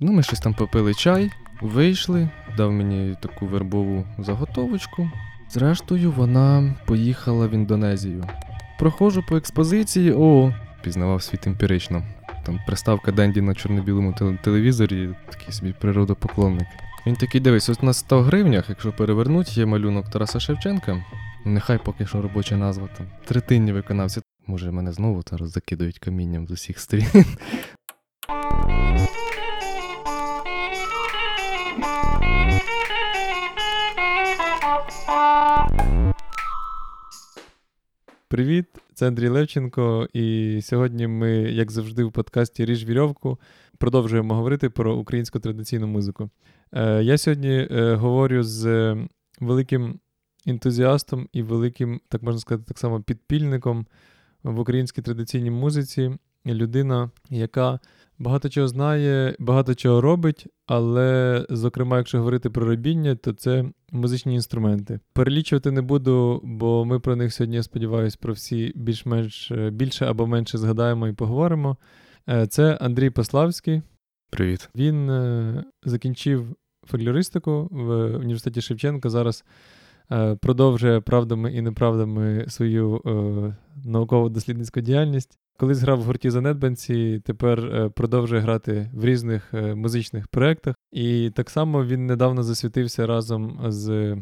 Ну, ми щось там попили чай, вийшли, дав мені таку вербову заготовочку. Зрештою, вона поїхала в Індонезію. Проходжу по експозиції, о, пізнавав світ емпірично. Там приставка Денді на чорно-білому телевізорі, такий собі природопоклонник. Він такий дивись, ось на 100 гривнях, якщо перевернуть, є малюнок Тараса Шевченка. Нехай поки що робоча назва там. Третинні виконавці. Може, мене знову зараз закидають камінням з усіх сторін. Привіт, це Андрій Левченко, і сьогодні ми, як завжди, в подкасті Ріж вірьовку продовжуємо говорити про українську традиційну музику. Е, я сьогодні е, говорю з великим ентузіастом і великим, так можна сказати, так само підпільником в українській традиційній музиці. Людина, яка багато чого знає, багато чого робить, але, зокрема, якщо говорити про робіння, то це музичні інструменти. Перелічувати не буду, бо ми про них сьогодні, я сподіваюся, про всі більш-менш е, більше або менше згадаємо і поговоримо. Е, Це Андрій Пославський. Привіт. Він е, закінчив фольклористику в університеті Шевченка. Зараз продовжує правдами і неправдами свою науково-дослідницьку діяльність. Колись грав в гурті занедбанці, тепер продовжує грати в різних музичних проєктах. І так само він недавно засвітився разом з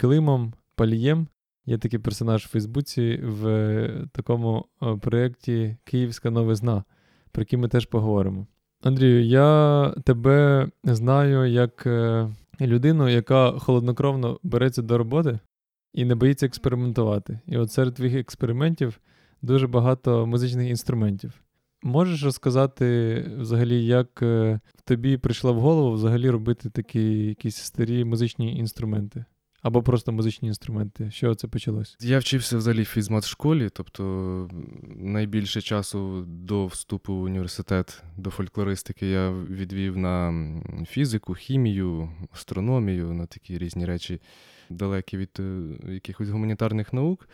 Климом Палієм. Є такий персонаж в Фейсбуці в е, такому е, проєкті Київська новизна, про який ми теж поговоримо. Андрію, я тебе знаю як е, людину, яка холоднокровно береться до роботи і не боїться експериментувати. І от серед твоїх експериментів дуже багато музичних інструментів. Можеш розказати взагалі, як е, в тобі прийшла в голову взагалі робити такі якісь старі музичні інструменти? Або просто музичні інструменти. Що це почалось? Я вчився взагалі в фізмат школі, тобто найбільше часу до вступу в університет до фольклористики я відвів на фізику, хімію, астрономію, на такі різні речі, далекі від е, якихось гуманітарних наук.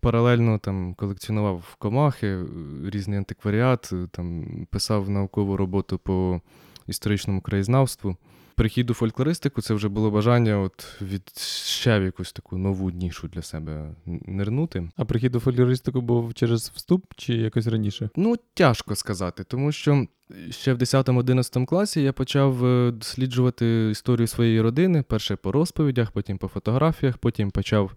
Паралельно там колекціонував комахи, е, різний антикваріат, е, там писав наукову роботу по історичному краєзнавству. Прихід у фольклористику це вже було бажання от від ще в якусь таку нову нішу для себе нирнути. А прихід у фольклористику був через вступ чи якось раніше? Ну, тяжко сказати, тому що ще в 10-11 класі я почав е, досліджувати історію своєї родини, перше по розповідях, потім по фотографіях, потім почав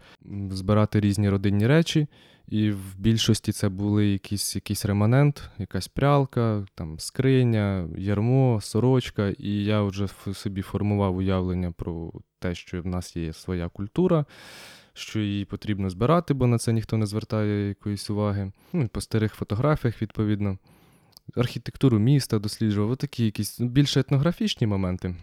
збирати різні родинні речі. І в більшості це були якісь, якийсь реманент, якась прялка, там скриня, ярмо, сорочка. І я вже собі формував уявлення про те, що в нас є своя культура, що її потрібно збирати, бо на це ніхто не звертає якоїсь уваги. Ну, і по старих фотографіях, відповідно. Архітектуру міста досліджував, такі якісь ну, більше етнографічні моменти.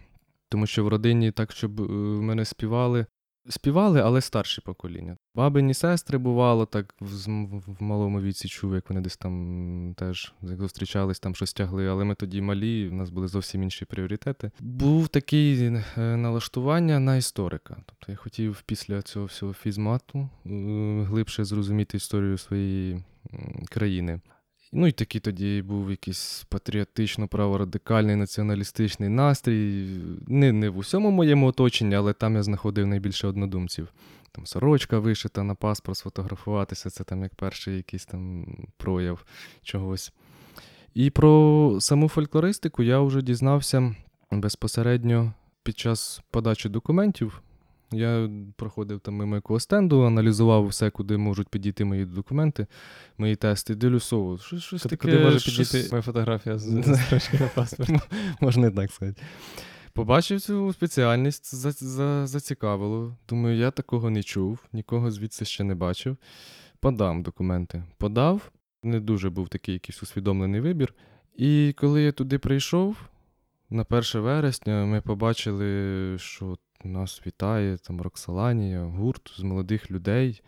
Тому що в родині так, щоб е, мене співали. Співали, але старші покоління. Бабині сестри бувало, так в, в малому віці чув, як вони десь там теж як зустрічались, там щось тягли, але ми тоді малі, в нас були зовсім інші пріоритети. Був такий е, налаштування на історика. Тобто я хотів після цього всього фізмату е, глибше зрозуміти історію своєї країни. Ну і такий тоді був якийсь патріотично-праворадикальний націоналістичний настрій. Не, не в усьому моєму оточенні, але там я знаходив найбільше однодумців. Там сорочка вишита на паспорт, сфотографуватися, це там як перший якийсь там прояв чогось. І про саму фольклористику я вже дізнався безпосередньо під час подачі документів. Я проходив там мимо якогось стенду, аналізував все, куди можуть підійти мої документи, мої тести. Дивлюсь, о, щось, Тобто, таке. куди може щось- підійти моя фотографія з на паспорт? Можна і так сказати. Побачив цю спеціальність, за, за, зацікавило. Думаю, я такого не чув, нікого звідси ще не бачив. Подам документи. Подав, не дуже був такий якийсь усвідомлений вибір. І коли я туди прийшов, на 1 вересня ми побачили, що нас вітає там Роксоланія, гурт з молодих людей,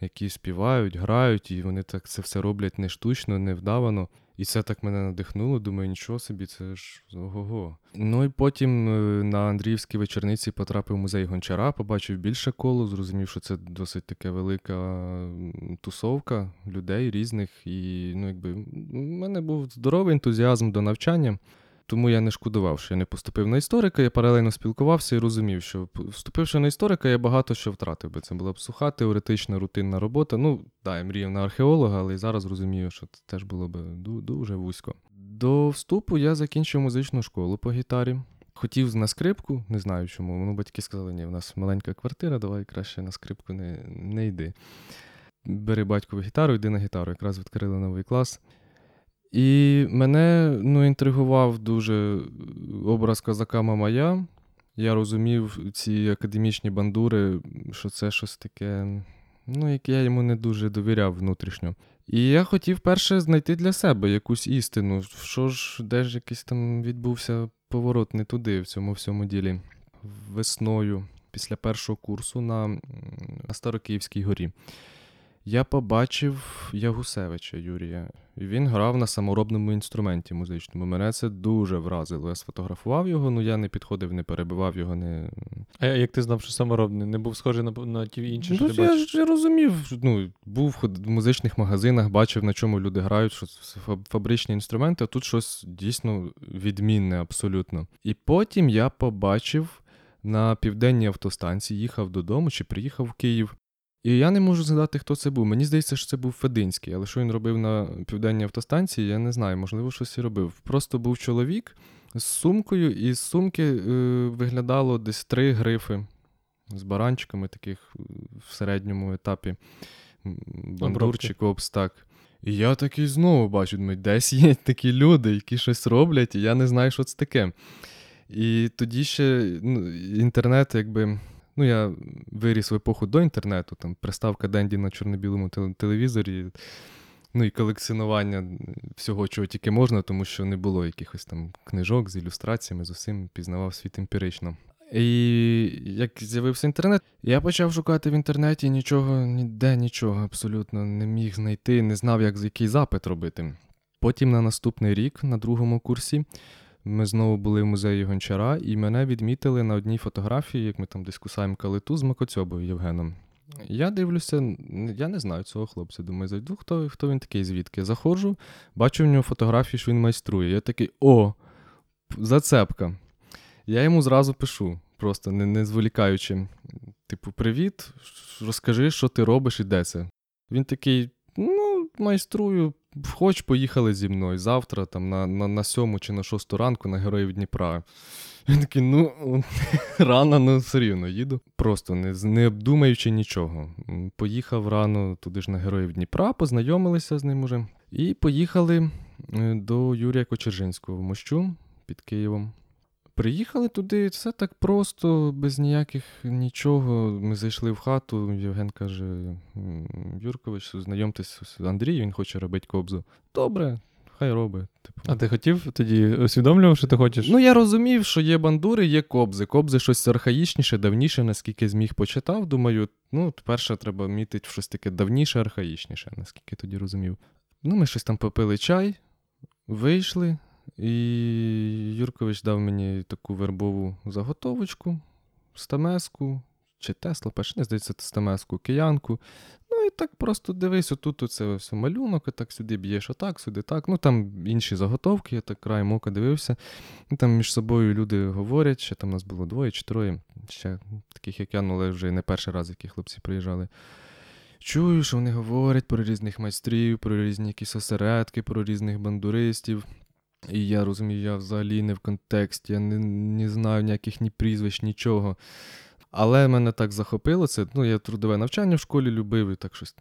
які співають, грають, і вони так це все роблять не штучно, не вдавано. І це так мене надихнуло. Думаю, нічого собі, це ж ого-го. Ну і потім е, на Андріївській вечорниці потрапив в музей гончара, побачив більше коло, зрозумів, що це досить таке велика тусовка людей різних. І ну, якби в мене був здоровий ентузіазм до навчання. Тому я не шкодував, що я не поступив на історика, я паралельно спілкувався і розумів, що вступивши на історика, я багато що втратив би. Це була б суха, теоретична, рутинна робота. Ну, так, я мріяв на археолога, але і зараз розумію, що це теж було б дуже вузько. До вступу я закінчив музичну школу по гітарі. Хотів на скрипку, не знаю чому. Ну, батьки сказали, ні, в нас маленька квартира, давай краще на скрипку не, не йди. Бери батькову гітару, йди на гітару. Якраз відкрили новий клас. І мене ну, інтригував дуже образ козака Мамая. Я розумів ці академічні бандури, що це щось таке, ну, яке я йому не дуже довіряв внутрішньо. І я хотів перше знайти для себе якусь істину. Що ж, де ж якийсь там відбувся поворот не туди в цьому всьому ділі. Весною, після першого курсу на, Старокиївській горі. Я побачив Ягусевича Юрія. Він грав на саморобному інструменті музичному. Мене це дуже вразило. Я сфотографував його, ну я не підходив, не перебивав його, не. А як ти знав, що саморобний? Не був схожий на, на ті інші, що Ну, ти я, бачиш? ж- я розумів, ну, був в музичних магазинах, бачив, на чому люди грають, що це фабричні інструменти, а тут щось дійсно відмінне абсолютно. І потім я побачив на південній автостанції, їхав додому чи приїхав в Київ. І я не можу згадати, хто це був. Мені здається, що це був Фединський, але що він робив на південній автостанції, я не знаю, можливо, щось і робив. Просто був чоловік з сумкою, і з сумки е, виглядало десь три грифи з баранчиками, таких е, в середньому етапі. м, Бандур Обробки. чи копс, так. І я такий знову бачу, думаю, десь є такі люди, які щось роблять, і я не знаю, що це таке. І тоді ще ну, інтернет, якби. Ну, я виріс в епоху до інтернету, там приставка Денді на чорно-білому телевізорі, ну і колекціонування всього, чого тільки можна, тому що не було якихось там книжок з ілюстраціями, з усім пізнавав світ емпірично. І як з'явився інтернет, я почав шукати в інтернеті нічого, ніде нічого абсолютно не міг знайти, не знав, як який запит робити. Потім на наступний рік, на другому курсі, ми знову були в музеї Гончара, і мене відмітили на одній фотографії, як ми там десь кусаємо калиту з Макоцьобою Євгеном. Я дивлюся, я не знаю цього хлопця. Думаю, зайду, хто, хто він такий, звідки. Заходжу, бачу в нього фотографії, що він майструє. Я такий: о, зацепка. Я йому зразу пишу, просто не, не зволікаючи. Типу, привіт, розкажи, що ти робиш і де це. Він такий: ну, майструю, хоч поїхали зі мною завтра, там на, на, на сьому чи на шосту ранку на Героїв Дніпра. Він такий, ну, рано, ну все рівно їду. Просто не, не обдумаючи нічого. Поїхав рано туди ж на Героїв Дніпра, познайомилися з ним уже. І поїхали е, до Юрія Кочержинського в Мощу під Києвом. Приїхали туди, все так просто, без ніяких нічого. Ми зайшли в хату. Євген каже: Юркович, знайомтесь, ось Андрій, він хоче робити кобзу. Добре, хай робить. Типу. А ти хотів тоді усвідомлював, що ти хочеш? Ну, я розумів, що є бандури, є кобзи. Кобзи щось архаїчніше, давніше, наскільки зміг почитав. Думаю, ну, перше треба мітити щось таке давніше, архаїчніше, наскільки тоді розумів. Ну, ми щось там попили чай, вийшли, і Юркович дав мені таку вербову заготовочку, стамеску, чи Тесла, перше, не здається, стамеску, киянку. Ну і так просто дивись, отут оце ось малюнок, так сюди б'єш, отак, сюди так. Ну там інші заготовки, я так краєм ока дивився. І там між собою люди говорять, ще там нас було двоє чи троє, ще таких, як я, ну, але вже не перший раз, які хлопці приїжджали. Чую, що вони говорять про різних майстрів, про різні якісь осередки, про різних бандуристів. І я розумію, я взагалі не в контексті, я не, не знаю ніяких ні прізвищ, нічого. Але мене так захопило це. Ну, я трудове навчання в школі любив, і так щось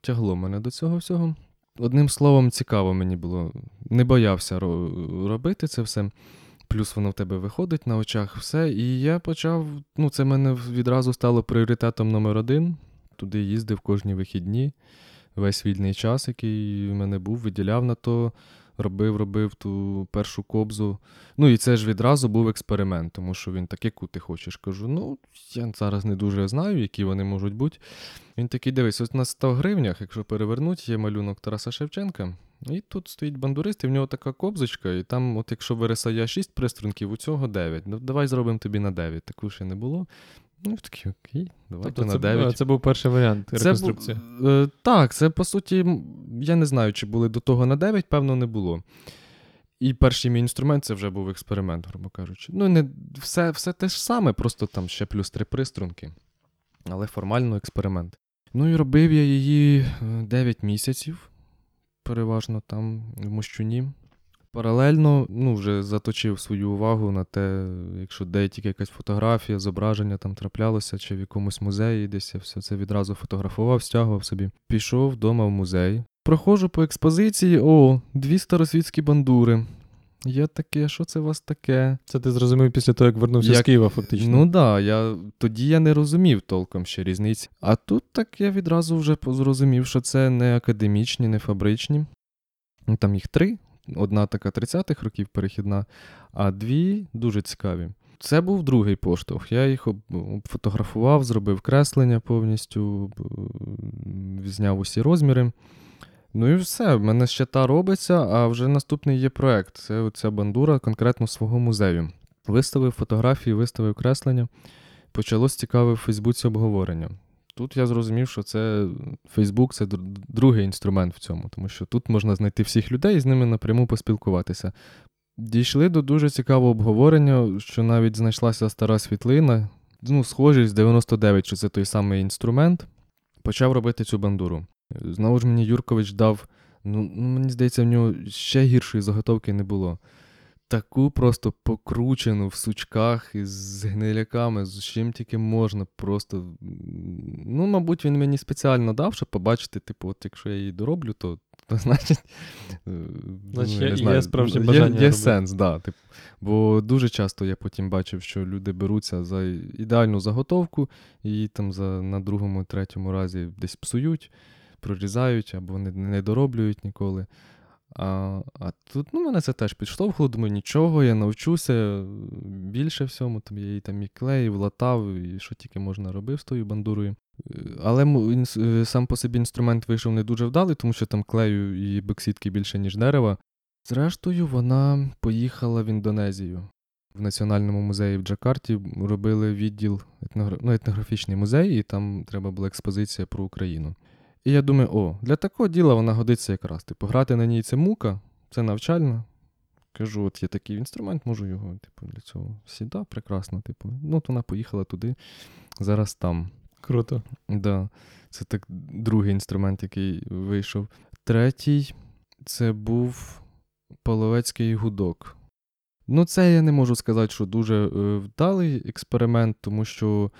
тягло мене до цього всього. Одним словом, цікаво мені було. Не боявся робити це все. Плюс воно в тебе виходить на очах, все. І я почав. Ну, це мене відразу стало пріоритетом номер один. Туди їздив кожні вихідні, весь вільний час, який в мене був, виділяв на то, робив, робив ту першу кобзу. Ну і це ж відразу був експеримент, тому що він так, яку ти хочеш. Кажу, ну, я зараз не дуже знаю, які вони можуть бути. Він такий, дивись, ось на 100 гривнях, якщо перевернуть, є малюнок Тараса Шевченка. І тут стоїть бандурист, і в нього така кобзочка, і там, от якщо вересая 6 приструнків, у цього 9. Ну, давай зробимо тобі на 9. Таку ще не було. Ну, такий, окей, давайте тобто на це, 9. це був перший варіант реконструкції. Це, е, так, це по суті, я не знаю, чи були до того на 9, певно, не було. І перший мій інструмент це вже був експеримент, грубо кажучи. Ну, не все, все те ж саме, просто там ще плюс три приструнки. Але формально експеримент. Ну і робив я її 9 місяців, переважно там в Мощуні. Паралельно ну, вже заточив свою увагу на те, якщо де тільки якась фотографія, зображення там траплялося, чи в якомусь музеї, десь я все це відразу фотографував, стягував собі. Пішов вдома в музей. Проходжу по експозиції, о, дві старосвітські бандури. Я таке, що це у вас таке? Це ти зрозумів після того, як вернувся Як- з Києва, фактично. Ну так, да, я, тоді я не розумів толком ще різниці. А тут так я відразу вже зрозумів, що це не академічні, не фабричні. Там їх три. Одна така 30-х років перехідна, а дві дуже цікаві. Це був другий поштовх. Я їх обфотографував, зробив креслення повністю, зняв усі розміри. Ну і все, в мене ще та робиться, а вже наступний є проект. Це оця бандура конкретно свого музею. Виставив фотографії, виставив креслення. Почалось цікаве в Фейсбуці обговорення. Тут я зрозумів, що це Фейсбук це другий інструмент в цьому, тому що тут можна знайти всіх людей і з ними напряму поспілкуватися. Дійшли до дуже цікавого обговорення, що навіть знайшлася стара світлина, ну, схожість з 99, що це той самий інструмент. Почав робити цю бандуру. Знову ж мені Юркович дав, ну, ну мені здається, в нього ще гіршої заготовки не було. Таку просто покручену в сучках із з гниляками, з чим тільки можна. Просто. Ну, мабуть, він мені спеціально дав, щоб побачити, типу, от якщо я її дороблю, то, то значить. е, Значить, я є- не є справжнє бажання Є робити. сенс, да. Типу. Бо дуже часто я потім бачив, що люди беруться за ідеальну заготовку, і її там за, на другому, третьому разі десь псують, прорізають або не, не дороблюють ніколи. А, а тут ну, мене це теж підштовхнуло, думаю, нічого, я навчуся більше всьому. Там я її там і клеїв, латав, і що тільки можна робив з тою бандурою. Е, Але е, сам по собі інструмент вийшов не дуже вдалий, тому що там клею і боксітки більше, ніж дерева. Зрештою, вона поїхала в Індонезію. В Національному музеї в Джакарті робили відділ етногра... ну, етнографічний музей, і там треба була експозиція про Україну. І я думаю, о, для такого діла вона годиться якраз. Типу, грати на ній це мука, це навчально. Кажу, от є такий інструмент, можу його, типу, для цього. Сіда, прекрасно. Типу. Ну, от вона поїхала туди, зараз там. Круто. Да, це так другий інструмент, який вийшов. Третій це був половецький гудок. Ну, це я не можу сказати, що дуже е, вдалий експеримент, тому що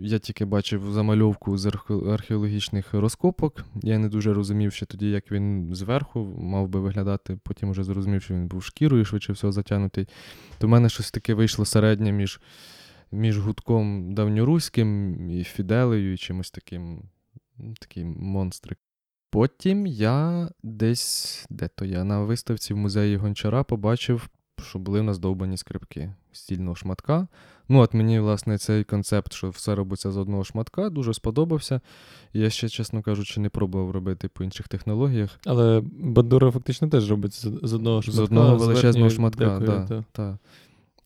я тільки бачив замальовку з археологічних розкопок. Я не дуже розумів ще тоді, як він зверху мав би виглядати. Потім вже зрозумів, що він був шкірою, швидше всього затягнутий. То в мене щось таке вийшло середнє між між гудком давньоруським і фіделею, і чимось таким, такий монстрик. Потім я десь, де то я, на виставці в музеї Гончара побачив, що були в нас довбані скрипки стільного шматка. Ну, от мені, власне, цей концепт, що все робиться з одного шматка, дуже сподобався. Я ще, чесно кажучи, не пробував робити по інших технологіях. Але бандура фактично теж робиться з- одного шматка. З одного величезного шматка. Да, та. та.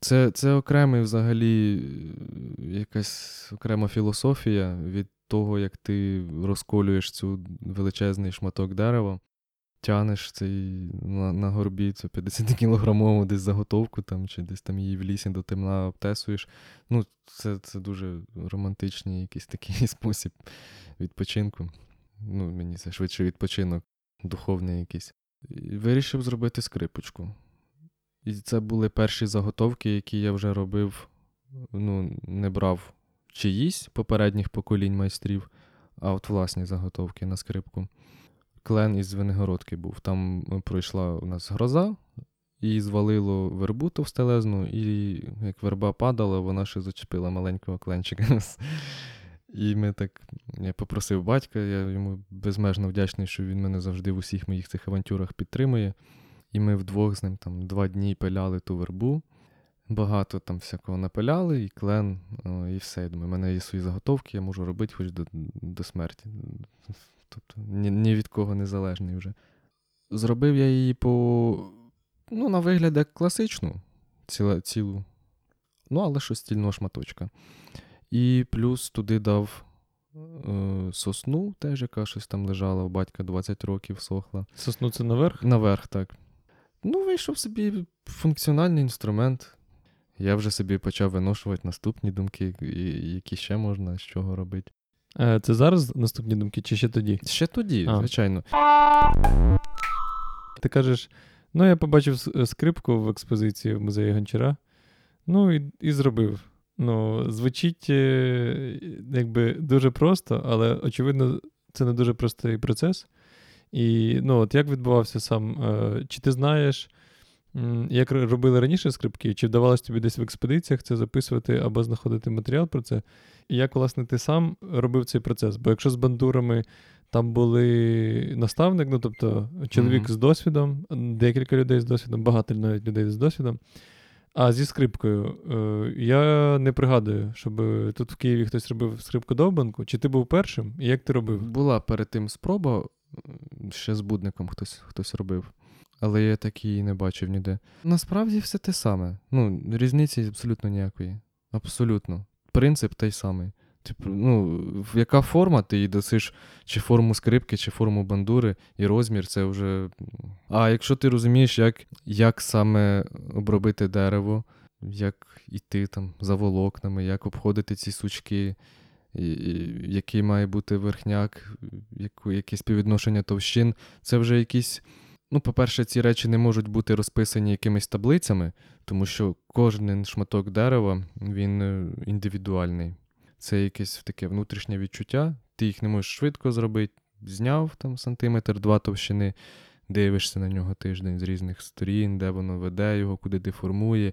Це, це окремий взагалі е, якась окрема філософія від того, як ти розколюєш цю величезний шматок дерева, тянеш цей на, на горбі цю 50-кілограмову десь заготовку, там, чи десь там її в лісі до темна обтесуєш. Ну, це, це дуже романтичний якийсь такий спосіб відпочинку. Ну, мені це швидше відпочинок, духовний якийсь. І вирішив зробити скрипочку. І це були перші заготовки, які я вже робив, ну, не брав чиїсь попередніх поколінь майстрів, а от власні заготовки на скрипку. Клен із Звенигородки був. Там е, пройшла у нас гроза, і звалило вербу товстелезну, і як верба падала, вона ще зачепила маленького кленчика. І ми так. Я попросив батька, я йому безмежно вдячний, що він мене завжди в усіх моїх цих авантюрах підтримує. І ми вдвох з ним там два дні пиляли ту вербу. Багато там всякого напиляли, і клен, і все. Я думаю, в мене є свої заготовки, я можу робити хоч до, до смерті. Тобто ні, ні від кого не залежний вже. Зробив я її по. Ну, на вигляд як класичну, ціла, цілу. Ну, але щось стільного шматочка. І плюс туди дав е, сосну, теж яка щось там лежала, у батька 20 років сохла. Сосну це наверх. Наверх, так. Ну, вийшов собі функціональний інструмент. Я вже собі почав виношувати наступні думки, які ще можна з чого робити. Е, Це зараз наступні думки, чи ще тоді? Ще тоді, А. звичайно. Ти кажеш, ну я побачив скрипку в експозиції в музеї Гончара, ну і, і зробив. Ну, звучить е, якби дуже просто, але очевидно, це не дуже простий процес. І ну, от як відбувався сам? е, Чи ти знаєш, як робили раніше скрипки, чи вдавалось тобі десь в експедиціях це записувати або знаходити матеріал про це? І як, власне, ти сам робив цей процес? Бо якщо з бандурами там були наставник, ну тобто чоловік Мгм. з досвідом, декілька людей з досвідом, багато навіть людей з досвідом. А зі скрипкою, е, я не пригадую, щоб тут в Києві хтось робив скрипку довбанку. Чи ти був першим? І як ти робив? Була перед тим спроба, ще з будником хтось, хтось робив. Але я так її не бачив ніде. Насправді все те саме. Ну, різниці абсолютно ніякої. Абсолютно. Принцип той самий. Типу, ну, в яка форма ти її досиш, чи форму скрипки, чи форму бандури, і розмір це вже. А якщо ти розумієш, як, як саме обробити дерево, як іти там за волокнами, як обходити ці сучки, і, і, який має бути верхняк, яке співвідношення товщин, це вже якісь. Ну, по-перше, ці речі не можуть бути розписані якимись таблицями, тому що кожен шматок дерева він е, індивідуальний. Це якесь таке внутрішнє відчуття. Ти їх не можеш швидко зробити. Зняв там сантиметр, два товщини, дивишся на нього тиждень з різних сторін, де воно веде його, куди деформує,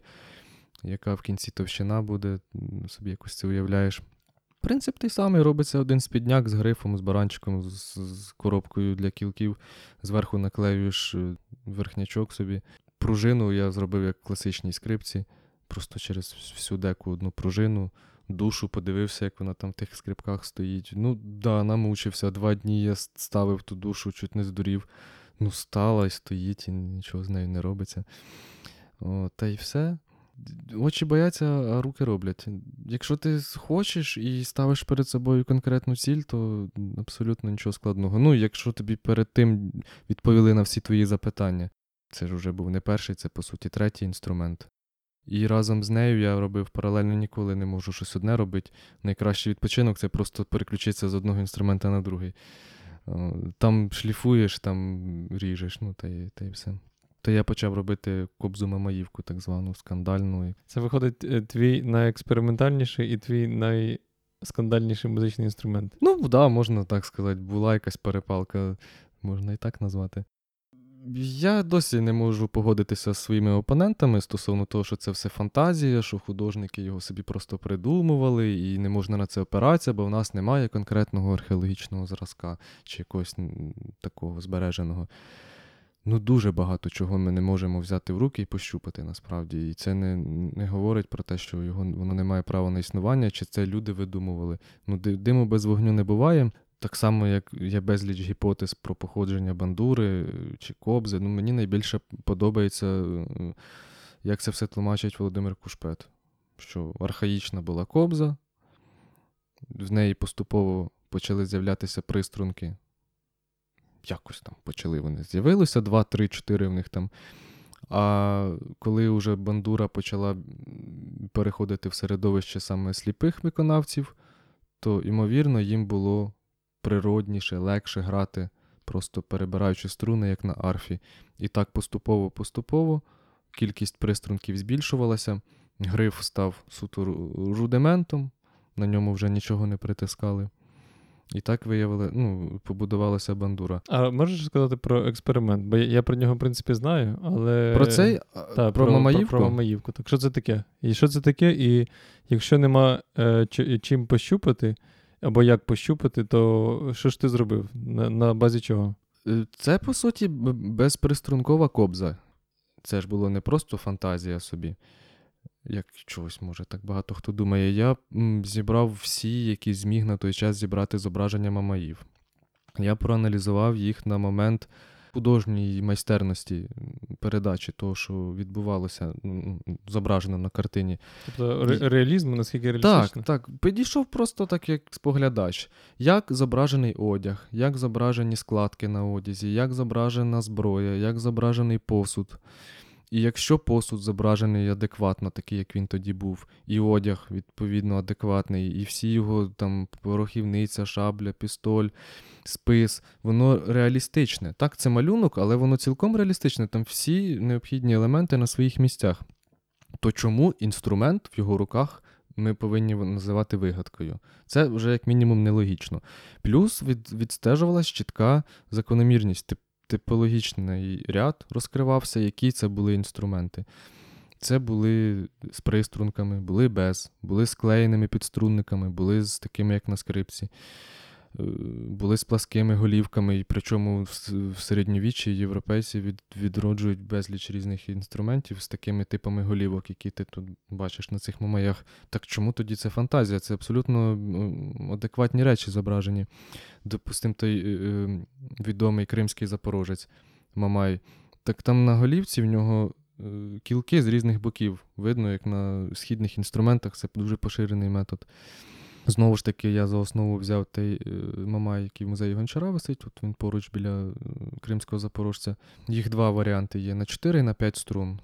яка в кінці товщина буде, собі якось це уявляєш. Принцип той самий робиться один спідняк з грифом, з баранчиком, з, з коробкою для кілків. Зверху наклеюєш е, верхнячок собі. Пружину я зробив як класичній скрипці, просто через всю деку одну пружину, душу подивився, як вона там в тих скрипках стоїть. Ну, да, намучився. Два дні я ставив ту душу, чуть не здурів. Ну, стала і стоїть, і нічого з нею не робиться. О, та й все. Очі бояться, а руки роблять. Якщо ти хочеш і ставиш перед собою конкретну ціль, то абсолютно нічого складного. Ну, якщо тобі перед тим відповіли на всі твої запитання. Це ж вже був не перший, це по суті третій інструмент. І разом з нею я робив паралельно ніколи не можу щось одне робити. Найкращий відпочинок це просто переключитися з одного інструмента на другий. Там шліфуєш, там ріжеш, ну та й, та й все. То я почав робити кобзу мамаївку, так звану, скандальну. Це виходить е, твій найекспериментальніший і твій найскандальніший музичний інструмент. Ну, так, да, можна так сказати, була якась перепалка, можна і так назвати. Я досі не можу погодитися з своїми опонентами стосовно того, що це все фантазія, що художники його собі просто придумували, і не можна на це опиратися, бо в нас немає конкретного археологічного зразка чи якогось такого збереженого. Ну, дуже багато чого ми не можемо взяти в руки і пощупати насправді. І це не, не говорить про те, що його воно не має права на існування, чи це люди видумували. Ну, диму без вогню не буває. Так само, як є безліч гіпотез про походження бандури е, чи кобзи. Ну, мені найбільше подобається, е, як це все тлумачить Володимир Кушпет. Що архаїчна була кобза, в неї поступово почали з'являтися приструнки. Якось там почали вони з'явилися, два, три, чотири в них там. А коли вже бандура почала переходити в середовище саме сліпих виконавців, то, ймовірно, їм було природніше, легше грати, просто перебираючи струни, як на арфі. І так поступово-поступово кількість приструнків збільшувалася, гриф став суто рудиментом, на ньому вже нічого не притискали. І так виявили, ну, побудувалася бандура. А можеш сказати про експеримент? Бо я, про нього, в принципі, знаю, але. Про цей, Та, про, Мамаївку? Про, про Мамаївку. Так що це таке? І що це таке? І якщо нема е, чи- чим пощупати, або як пощупати, то що ж ти зробив? На, на базі чого? Е, Це, по суті, безпристрункова кобза. Це ж було не просто фантазія собі, як чогось, може, так багато хто думає. Я зібрав всі, які зміг на той час зібрати зображення мамаїв. Я проаналізував їх на момент художній майстерності передачі того, що відбувалося, зображено на картині. Тобто ре- реалізм, наскільки реалістично? Так, так. Підійшов просто так, як споглядач. Як зображений одяг, як зображені складки на одязі, як зображена зброя, як зображений посуд. І якщо посуд зображений адекватно, такий, як він тоді був, і одяг, відповідно, адекватний, і всі його там порохівниця, шабля, пістоль, спис, воно реалістичне. Так, це малюнок, але воно цілком реалістичне. Там всі необхідні елементи на своїх місцях. То чому інструмент в його руках ми повинні називати вигадкою? Це вже як мінімум нелогічно. Плюс від, відстежувалась чітка закономірність. Тип, типологічний ряд розкривався, які це були інструменти. Це були з приструнками, були без, були з підструнниками, були з такими, як на скрипці, були з пласкими голівками, і причому в, середньовіччі європейці від, відроджують безліч різних інструментів з такими типами голівок, які ти тут бачиш на цих мамаях. Так чому тоді це фантазія? Це абсолютно адекватні речі зображені. Допустим, той е, е, відомий кримський запорожець Мамай. Так там на голівці в нього е, кілки з різних боків. Видно, як на східних інструментах це дуже поширений метод. Знову ж таки, я за основу взяв той е, Мамай, який в музеї Гончара висить. От він поруч біля е, кримського запорожця. Їх два варіанти є: на 4 і на 5 струн.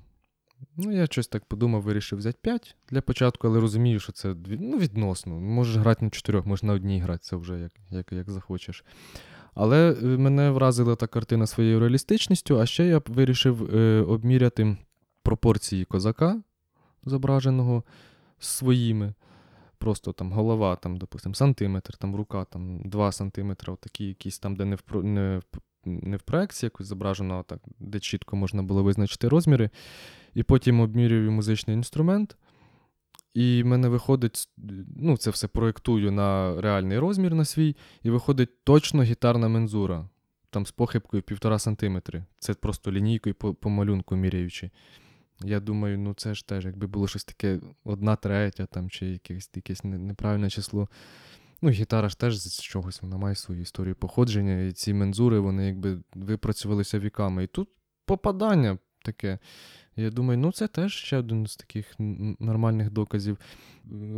Ну, я щось так подумав, вирішив взяти 5 для початку, але розумію, що це ну, відносно. Можеш грати на 4, можеш на одній грати, це вже як, як, як захочеш. Але е, мене вразила та картина своєю реалістичністю, а ще я вирішив е, обміряти пропорції козака, зображеного своїми. Просто там голова, там, допустим, сантиметр, там рука, там 2 сантиметри, такі якісь там, де не в, не не в проекції якось зображено, так, де чітко можна було визначити розміри. І потім обмірюю музичний інструмент. І в мене виходить, ну, це все проєктую на реальний розмір на свій, і виходить точно гітарна мензура. Там з похибкою 1,5 см. Це просто лінійкою по, по малюнку міряючи. Я думаю, ну це ж теж, якби було щось таке одна третя там, чи якесь, якесь неправильне число. Ну, гітара ж теж з чогось вона має свою історію походження, і ці мензури, вони якби випрацювалися віками. І тут попадання таке. Я думаю, ну це теж ще один з таких нормальних доказів.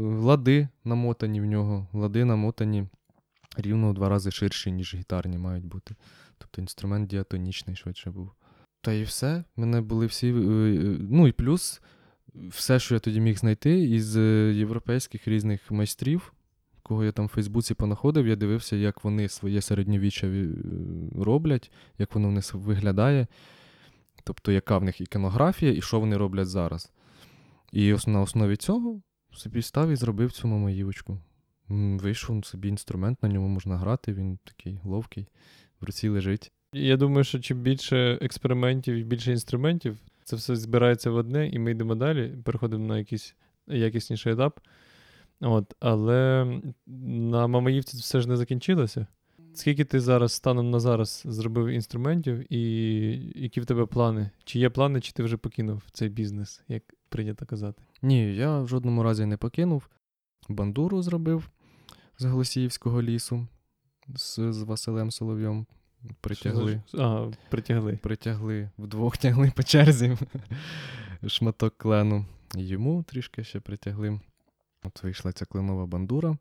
Лади намотані в нього, лади намотані рівно в два рази ширші, ніж гітарні мають бути. Тобто інструмент діатонічний швидше був. Та і все. Мене були всі. е, е, Ну і плюс все, що я тоді міг знайти із е, європейських різних майстрів, кого я там в Фейсбуці понаходив, я дивився, як вони своє середньовіччя роблять, як воно в них виглядає. Тобто, яка в них іконографія і що вони роблять зараз. І на основі цього собі став і зробив цю мамаївочку. Вийшов собі інструмент, на ньому можна грати, він такий ловкий, в руці лежить. Я думаю, що чим більше експериментів і більше інструментів, це все збирається в одне, і ми йдемо далі, переходимо на якийсь якісніший етап. От, але на Мамаївці все ж не закінчилося. Скільки ти зараз станом на зараз зробив інструментів, і які в тебе плани? Чи є плани, чи ти вже покинув цей бізнес, як прийнято казати? Ні, я в жодному разі не покинув. Бандуру зробив з Голосіївського лісу з, з Василем Соловйом. Притягли. А, притягли. Притягли, вдвох тягли по черзі шматок клену. Йому трішки ще притягли. От вийшла ця кленова бандура.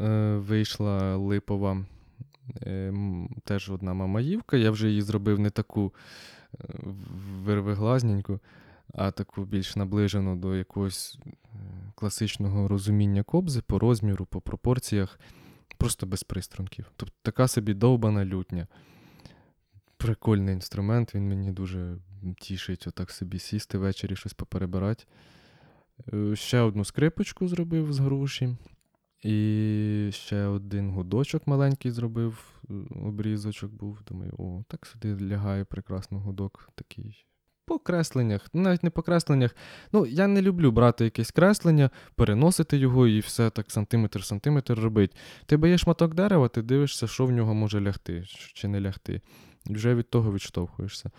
Е, вийшла липова е, теж одна мамаївка. Я вже її зробив не таку е, вирвиглазненьку, а таку більш наближену до якогось е, класичного розуміння кобзи по розміру, по пропорціях, просто без приструнків. Тобто така собі довбана лютня. Прикольний інструмент, він мені дуже тішить отак собі сісти ввечері, щось поперебирати. Е, Ще одну скрипочку зробив з груші. І ще один гудочок маленький зробив, е, обрізочок був. Думаю, о, так сюди лягає прекрасно гудок такий. По кресленнях, навіть не по кресленнях. Ну, я не люблю брати якесь креслення, переносити його і все так сантиметр-сантиметр робити. Ти б'єш шматок дерева, ти дивишся, що в нього може лягти, чи не лягти. Вже від того відштовхуєшся.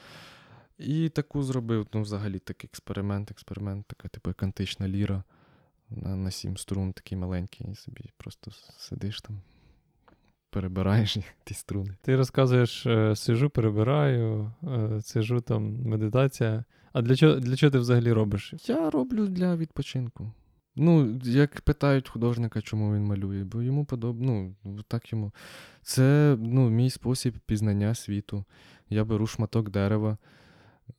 І таку зробив, ну, взагалі такий експеримент, експеримент, така, типу, як антична ліра на, на сім струн, такий маленький, і собі просто сидиш там, перебираєш ті струни. Ти розказуєш, е, сижу, перебираю, е, сижу там, медитація. А для чого, для чого ти взагалі робиш? Я роблю для відпочинку. Ну, як питають художника, чому він малює, бо йому подобно, ну, так йому. Це ну, мій спосіб пізнання світу. Я беру шматок дерева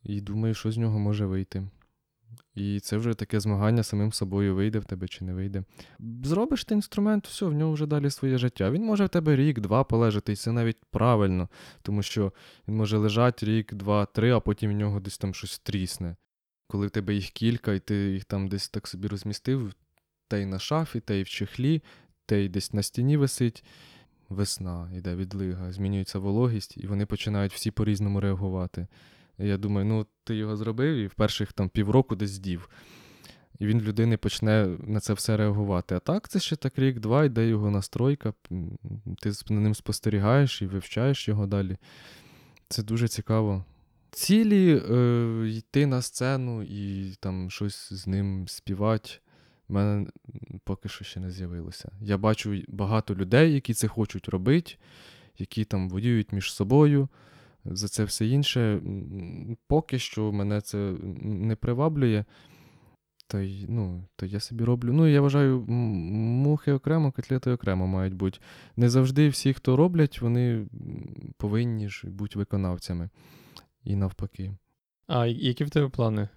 і думаю, що з нього може вийти. І це вже таке змагання самим собою, вийде в тебе чи не вийде. Зробиш ти інструмент, все, в нього вже далі своє життя. Він може в тебе рік, два полежати, і це навіть правильно, тому що він може лежати рік, два, три, а потім в нього десь там щось трісне. Коли в тебе їх кілька, і ти їх там десь так собі розмістив, та й на шафі, та й в чехлі, та й десь на стіні висить. Весна, йде відлига, змінюється вологість, і вони починають всі по-різному реагувати. Я думаю, ну ти його зробив і в перших там півроку десь здів. І він в людини почне на це все реагувати. А так, це ще так рік-два, йде його настройка, ти на ним спостерігаєш і вивчаєш його далі. Це дуже цікаво. Цілі е, йти на сцену і там щось з ним співати. в мене поки що ще не з'явилося. Я бачу багато людей, які це хочуть робити, які там воюють між собою. За це все інше. Поки що мене це не приваблює. Й, ну, то я собі роблю. Ну, я вважаю, мухи окремо, котлети окремо мають бути. Не завжди всі, хто роблять, вони повинні ж бути виконавцями. І навпаки. А які в тебе плани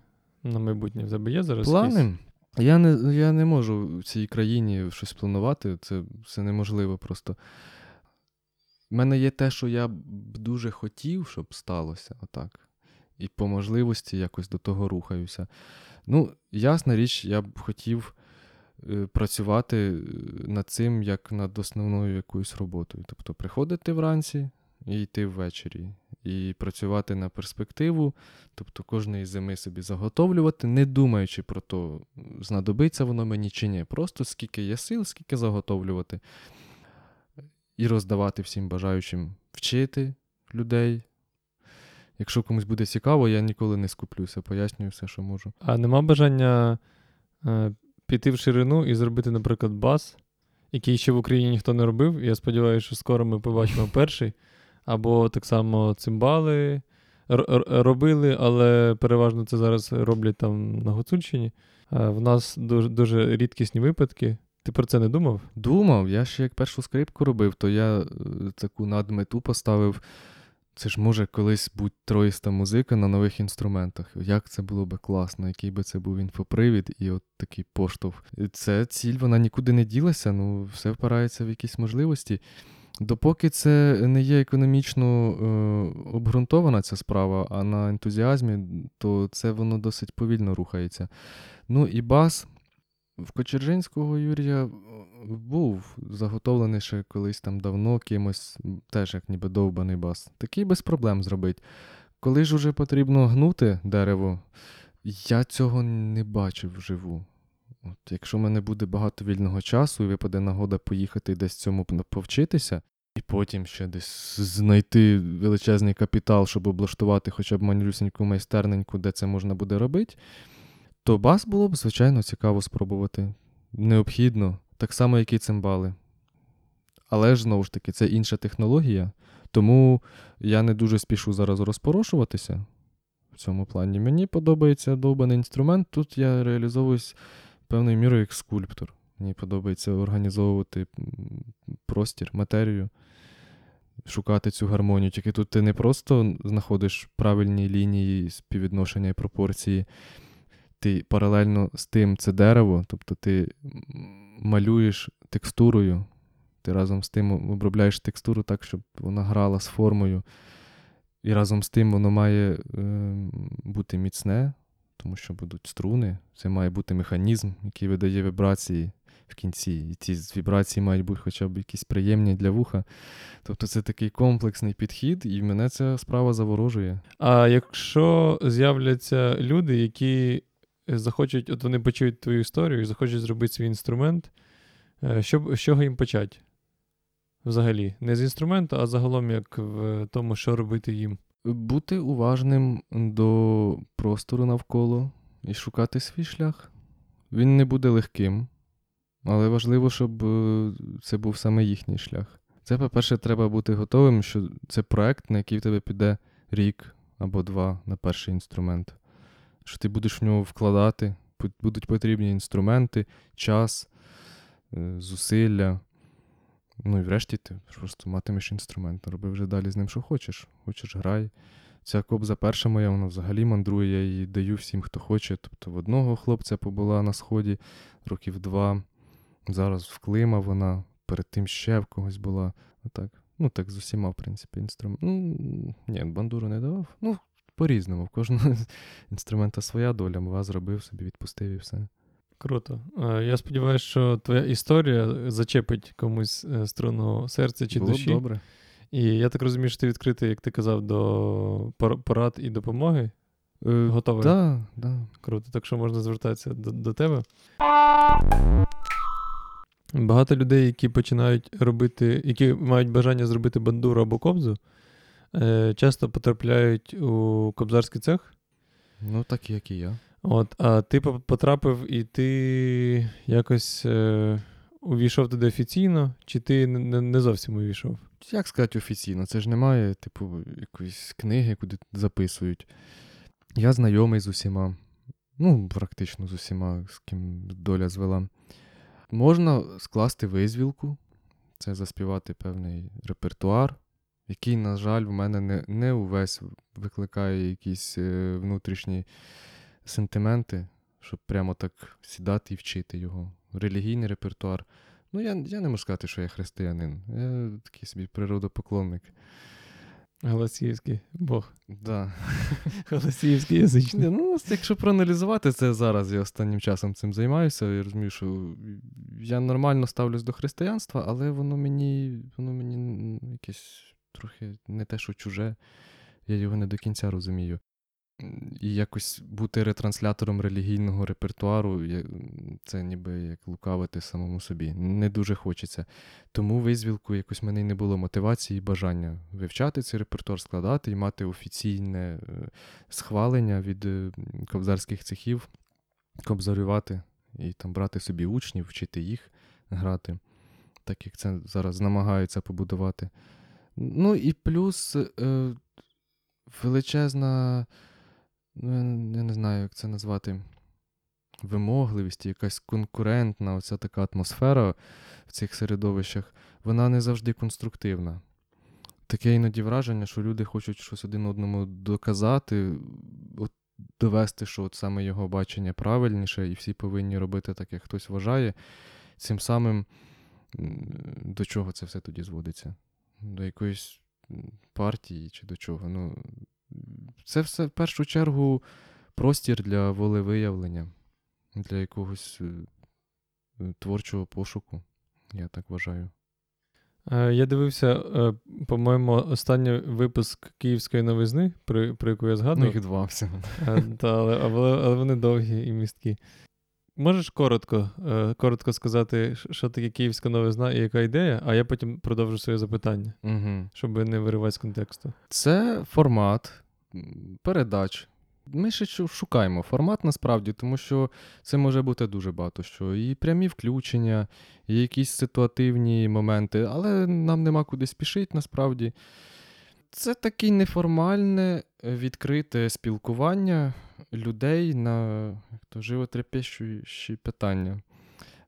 на майбутнє? В тебе є зараз? якісь? Плани? Я не, я не можу в цій країні щось планувати, це, це неможливо просто. У мене є те, що я б дуже хотів, щоб сталося отак. І по можливості якось до того рухаюся. Ну, ясна річ, я б хотів е, працювати е, над цим як над основною якоюсь роботою. Тобто приходити вранці і йти ввечері. І працювати на перспективу, тобто кожної зими собі заготовлювати, не думаючи про то, знадобиться воно мені чи ні. Просто скільки є сил, скільки заготовлювати. І роздавати всім бажаючим вчити людей. Якщо комусь буде цікаво, я ніколи не скуплюся, пояснюю все, що можу. А нема бажання е, піти в ширину і зробити, наприклад, бас, який ще в Україні ніхто не робив. Я сподіваюся, що скоро ми побачимо перший. Або так само цимбали робили, але переважно це зараз роблять там на Гуцульщині. Е, в нас дуже, дуже рідкісні випадки. Ти про це не думав? Думав, я ще як першу скрипку робив, то я е, таку надмету поставив. Це ж може колись бути троїста музика на нових інструментах. Як це було би класно, який би це був інфопривід і от такий поштовх. Це ціль, вона нікуди не ділася, ну все впирається в якісь можливості. Допоки це не є економічно е, обґрунтована ця справа, а на ентузіазмі, то це воно досить повільно рухається. Ну і бас. В Кочержинського Юрія е, був заготовлений ще колись там давно кимось, теж як ніби довбаний бас. Такий без проблем зробить. Коли ж уже потрібно гнути дерево, я цього не бачив вживу. От, якщо в мене буде багато вільного часу і випаде нагода поїхати десь цьому повчитися, і потім ще десь знайти величезний капітал, щоб облаштувати хоча б манюсеньку майстерненьку, де це можна буде робити, то бас було б, звичайно, цікаво спробувати. Необхідно, так само, як і цимбали. Але ж знову ж таки, це інша технологія, тому я не дуже спішу зараз розпорошуватися в цьому плані. Мені подобається довбаний інструмент. Тут я реалізовуюсь певною мірою як скульптор. Мені подобається організовувати простір, матерію, шукати цю гармонію. Тільки тут ти не просто знаходиш правильні лінії співвідношення і пропорції. Ти паралельно з тим це дерево, тобто ти малюєш текстурою, ти разом з тим обробляєш текстуру так, щоб вона грала з формою. І разом з тим воно має е, бути міцне, тому що будуть струни. Це має бути механізм, який видає вібрації в кінці. І ці вібрації мають бути хоча б якісь приємні для вуха. Тобто це такий комплексний підхід, і мене ця справа заворожує. А якщо з'являться люди, які захочуть, от вони почують твою історію і захочуть зробити свій інструмент, е, що, з чого їм почати? Взагалі, не з інструменту, а загалом як в тому, що робити їм. Бути уважним до простору навколо і шукати свій шлях. Він не буде легким, але важливо, щоб е, це був саме їхній шлях. Це, по-перше, треба бути готовим, що це проект, на який в тебе піде рік або два на перший інструмент. Що ти будеш в нього вкладати, будуть потрібні інструменти, час, е, зусилля. Ну і врешті ти просто матимеш інструмент. Роби вже далі з ним, що хочеш. Хочеш, грай. Ця кобза перша моя, вона взагалі мандрує, я її даю всім, хто хоче. Тобто в одного хлопця побула на сході років два. Зараз в Клима вона, перед тим ще в когось була. Отак. Ну, так з усіма, в принципі, інструмент. Ну, ні, бандуру не давав. Ну, по-різному. В кожного інструмента своя доля, мова зробив собі, відпустив і все. Круто. Е, Я сподіваюся, що твоя історія зачепить комусь е, струну серця чи Було душі. б добре. І я так розумію, що ти відкритий, як ти казав, до пор- порад і допомоги. Е, Готовий? Да, да. Круто, так що можна звертатися до, до тебе. Багато людей, які починають робити, які мають бажання зробити бандуру або кобзу, е, часто потрапляють у кобзарський цех. Ну, так як і я. От, а ти потрапив і ти якось е, увійшов туди офіційно, чи ти не, не- не зовсім увійшов? Як сказати офіційно? Це ж немає, типу, якоїсь книги, куди записують. Я знайомий з усіма. Ну, практично з усіма, з ким доля звела. Можна скласти визвілку, це заспівати певний репертуар, який, на жаль, в мене не, не увесь викликає якісь е, внутрішні сентименти, щоб прямо так сідати і вчити його. Релігійний репертуар. Ну, я, я не можу сказати, що я християнин. Я такий собі природопоклонник. Галасіївський Бог. Да. Галасіївський язичник. Ні, ну, якщо проаналізувати це зараз, я останнім часом цим займаюся. Я розумію, що я нормально ставлюсь до християнства, але воно мені, воно мені якесь трохи не те, що чуже. Я його не до кінця розумію. І якось бути ретранслятором релігійного репертуару, це ніби як лукавити самому собі. Не дуже хочеться. Тому визвілку якось в мене й не було мотивації і бажання вивчати цей репертуар, складати і мати офіційне е, схвалення від е, кобзарських цехів, кобзарювати і там брати собі учнів, вчити їх грати, так як це зараз намагаються побудувати. Ну і плюс е, величезна, ну, я не- знаю, як це назвати. Вимогливість, якась конкурентна, оця така атмосфера в цих середовищах, вона не завжди конструктивна. Таке іноді враження, що люди хочуть щось один одному доказати, от довести, що от саме його бачення правильніше, і всі повинні робити так, як хтось вважає. Цим самим до чого це все тоді зводиться? До якоїсь партії чи до чого? Ну, це все в першу чергу простір для волевиявлення, для якогось е, творчого пошуку, я так вважаю. Е, Я дивився, е, по-моєму, останній випуск Київської новизни, про, про яку я Ну, згадував. їх два всього. Та, але, але вони довгі і місткі. Можеш коротко, е, коротко сказати, що таке київська новизна і яка ідея, а я потім продовжу своє запитання, Угу. щоб не виривати з контексту. Це формат передач. Ми ще шукаємо формат насправді, тому що це може бути дуже багато що. І прямі включення, і якісь ситуативні моменти, але нам нема куди спішити насправді. Це таке неформальне, е, відкрите спілкування людей на як то, животрепещущі питання,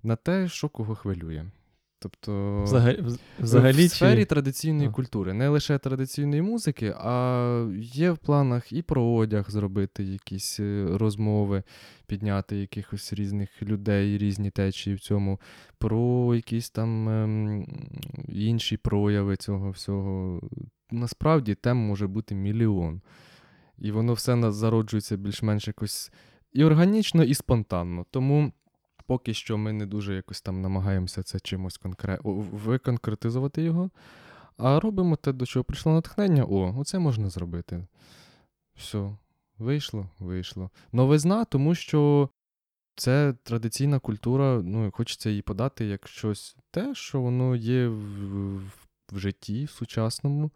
на те, що кого хвилює. Тобто. Взагалі, взагалі в сфері чи... традиційної А. культури, не лише традиційної музики, а є в планах і про одяг зробити якісь е, розмови, підняти якихось різних людей, різні течії в цьому, про якісь там ем, інші прояви цього всього. Насправді тем може бути мільйон. І воно все зароджується більш-менш якось і органічно, і спонтанно. Тому поки що ми не дуже якось там намагаємося це чимось конкре... виконкретизувати його. А робимо те, до чого прийшло натхнення. О, оце можна зробити. Все, вийшло, вийшло. Новизна, тому що це традиційна культура, ну, хочеться її подати як щось те, що воно є в, в житті сучасному,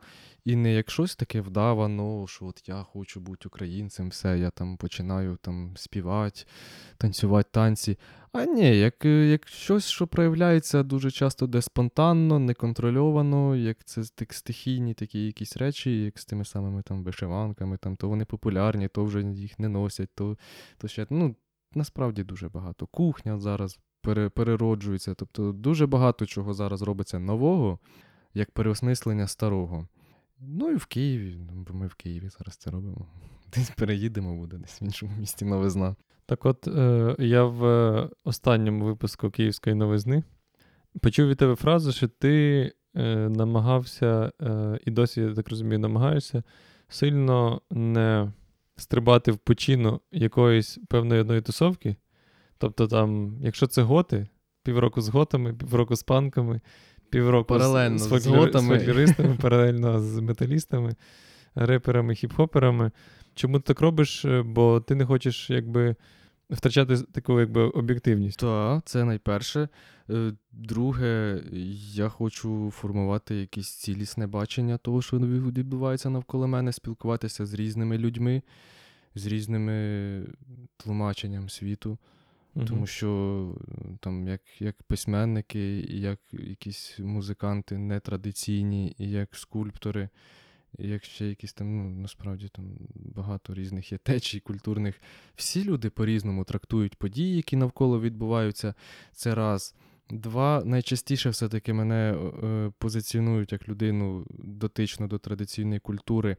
і не як щось таке вдавано, що от я хочу бути українцем, все, я там починаю там співати, танцювати танці. А ні, як як щось, що проявляється дуже часто де спонтанно, неконтрольовано, як це так, стихійні такі якісь речі, як з тими самими там вишиванками, там, то вони популярні, то вже їх не носять, то то ще. ну, Насправді дуже багато. Кухня зараз пере, перероджується. Тобто дуже багато чого зараз робиться нового, як переосмислення старого. Ну і в Києві, бо ми в Києві зараз це робимо. Десь переїдемо, буде десь в іншому місті новизна. Так от е, я в останньому випуску Київської новизни почув від тебе фразу, що ти е, намагався, е, і досі, я так розумію, намагаєшся сильно не стрибати в пучину якоїсь певної одної тусовки. Тобто, там, якщо це готи, півроку з готами, півроку з панками, півроку паралельно з, з, фольклор... з фольклористами, паралельно з металістами, реперами, хіп-хоперами. Чому ти так робиш? Бо ти не хочеш якби втрачати таку якби об'єктивність. Так, це найперше. Е, друге, я хочу формувати якесь цілісне бачення того, що відбувається навколо мене, спілкуватися з різними людьми, з різними тлумаченням світу. Uh-huh. Тому що там, як як письменники, як якісь музиканти нетрадиційні, як скульптори, як ще якісь там, ну, насправді там багато різних є течій культурних. Всі люди по-різному трактують події, які навколо відбуваються. Це раз. Два, найчастіше все-таки мене е, позиціонують як людину дотичну до традиційної культури.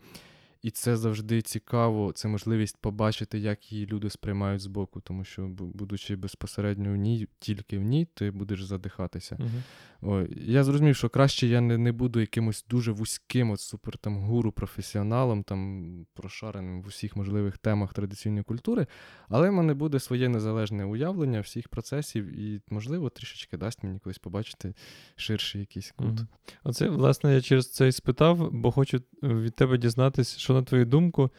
І це завжди цікаво, це можливість побачити, як її люди сприймають збоку, тому що, будучи безпосередньо в ній, тільки в ній, ти будеш задихатися. Uh-huh. О, я зрозумів, що краще я не не буду якимось дуже вузьким, от супер там гуру професіоналом, там прошареним в усіх можливих темах традиційної культури, але в мене буде своє незалежне уявлення всіх процесів, і, можливо, трішечки дасть мені колись побачити ширший якийсь кут. Uh-huh. Оце, власне, я через це і спитав, бо хочу від тебе дізнатися, що на твою думку,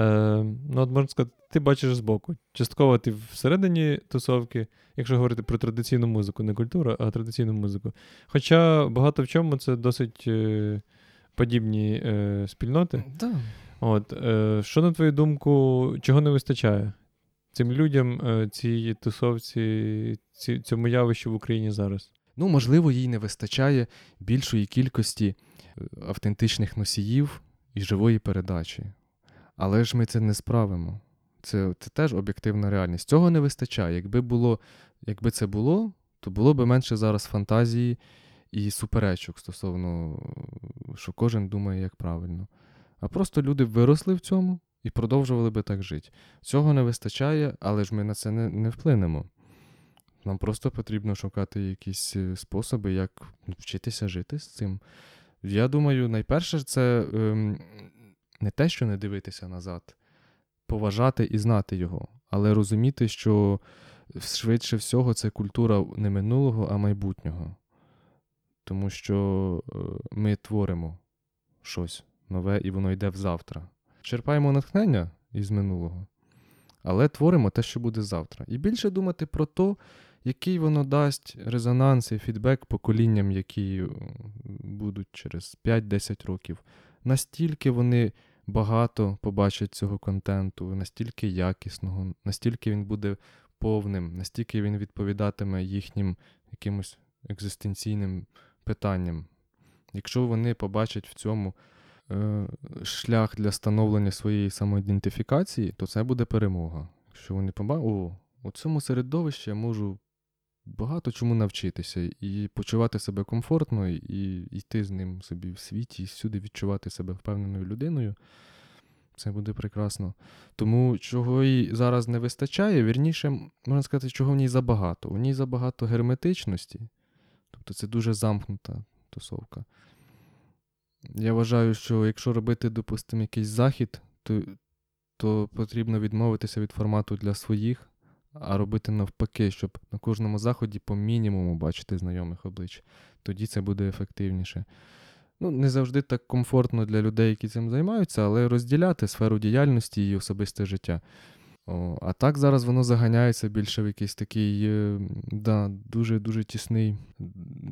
е, ну, от можна сказати, ти бачиш збоку. Частково ти всередині тусовки, якщо говорити про традиційну музику, не культуру, а традиційну музику. Хоча багато в чому це досить е, подібні е, спільноти. Да. От, е, Що, на твою думку, чого не вистачає цим людям, е, цій тусовці, ці, цьому явищу в Україні зараз? Ну, можливо, їй не вистачає більшої кількості е, автентичних носіїв і живої передачі. Але ж ми це не справимо. Це це теж об'єктивна реальність. Цього не вистачає. Якби було, якби це було, то було б менше зараз фантазії і суперечок стосовно, що кожен думає, як правильно. А просто люди виросли в цьому і продовжували би так жити. Цього не вистачає, але ж ми на це не, не вплинемо. Нам просто потрібно шукати якісь е, способи, як вчитися жити з цим. Я думаю, найперше, це ем, не те, що не дивитися назад, поважати і знати його, але розуміти, що швидше всього це культура не минулого, а майбутнього. Тому що е, ми творимо щось нове, і воно йде в завтра. Черпаємо натхнення із минулого, але творимо те, що буде завтра. І більше думати про те, який воно дасть резонанс і фідбек поколінням, які е, будуть через 5-10 років. Настільки вони багато побачать цього контенту, настільки якісного, настільки він буде повним, настільки він відповідатиме їхнім якимось екзистенційним питанням. Якщо вони побачать в цьому е, шлях для становлення своєї самоідентифікації, то це буде перемога. Якщо вони побачать, о, у цьому середовищі я можу багато чому навчитися і почувати себе комфортно, і йти з ним собі в світі, і всюди відчувати себе впевненою людиною. Це буде прекрасно. Тому чого їй зараз не вистачає, вірніше, можна сказати, чого в ній забагато. У ній забагато герметичності. Тобто це дуже замкнута тусовка. Я вважаю, що якщо робити, допустимо, якийсь захід, то то потрібно відмовитися від формату для своїх, а робити навпаки, щоб на кожному заході по мінімуму бачити знайомих облич. Тоді це буде ефективніше. Ну, Не завжди так комфортно для людей, які цим займаються, але розділяти сферу діяльності і особисте життя. О, а так зараз воно заганяється більше в якийсь такий е, да, дуже-дуже тісний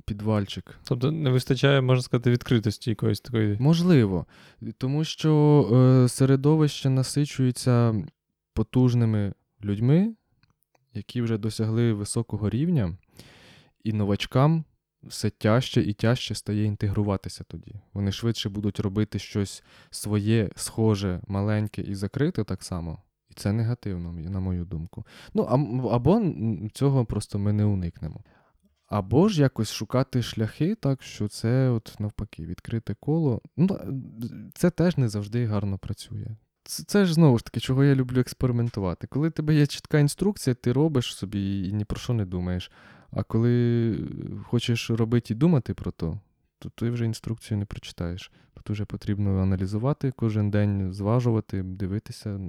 підвальчик. Тобто не вистачає, можна сказати, відкритості якоїсь такої. Можливо, тому що е, середовище насичується потужними людьми, які вже досягли високого рівня, і новачкам все тяжче і тяжче стає інтегруватися тоді. Вони швидше будуть робити щось своє, схоже, маленьке і закрите так само. І це негативно, на мою думку. Ну, або цього просто ми не уникнемо. Або ж якось шукати шляхи, так що це, от навпаки, відкрите коло. Ну, Це теж не завжди гарно працює. Це, це ж знову ж таки, чого я люблю експериментувати. Коли тебе є чітка інструкція, ти робиш собі і ні про що не думаєш. А коли хочеш робити і думати про то, то ти вже інструкцію не прочитаєш. Тут вже потрібно аналізувати кожен день, зважувати, дивитися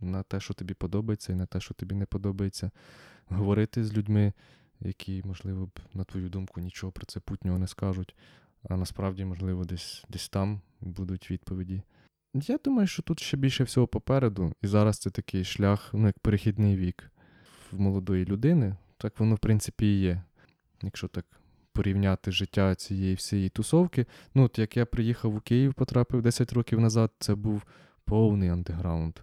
на те, що тобі подобається, і на те, що тобі не подобається, говорити з людьми, які, можливо, б, на твою думку, нічого про це путнього не скажуть, а насправді, можливо, десь, десь там будуть відповіді. Я думаю, що тут ще більше всього попереду, і зараз це такий шлях, ну, як перехідний вік в молодої людини. Так воно, в принципі, і є. Якщо так порівняти життя цієї всієї тусовки. Ну, от як я приїхав у Київ, потрапив 10 років назад, це був повний андеграунд.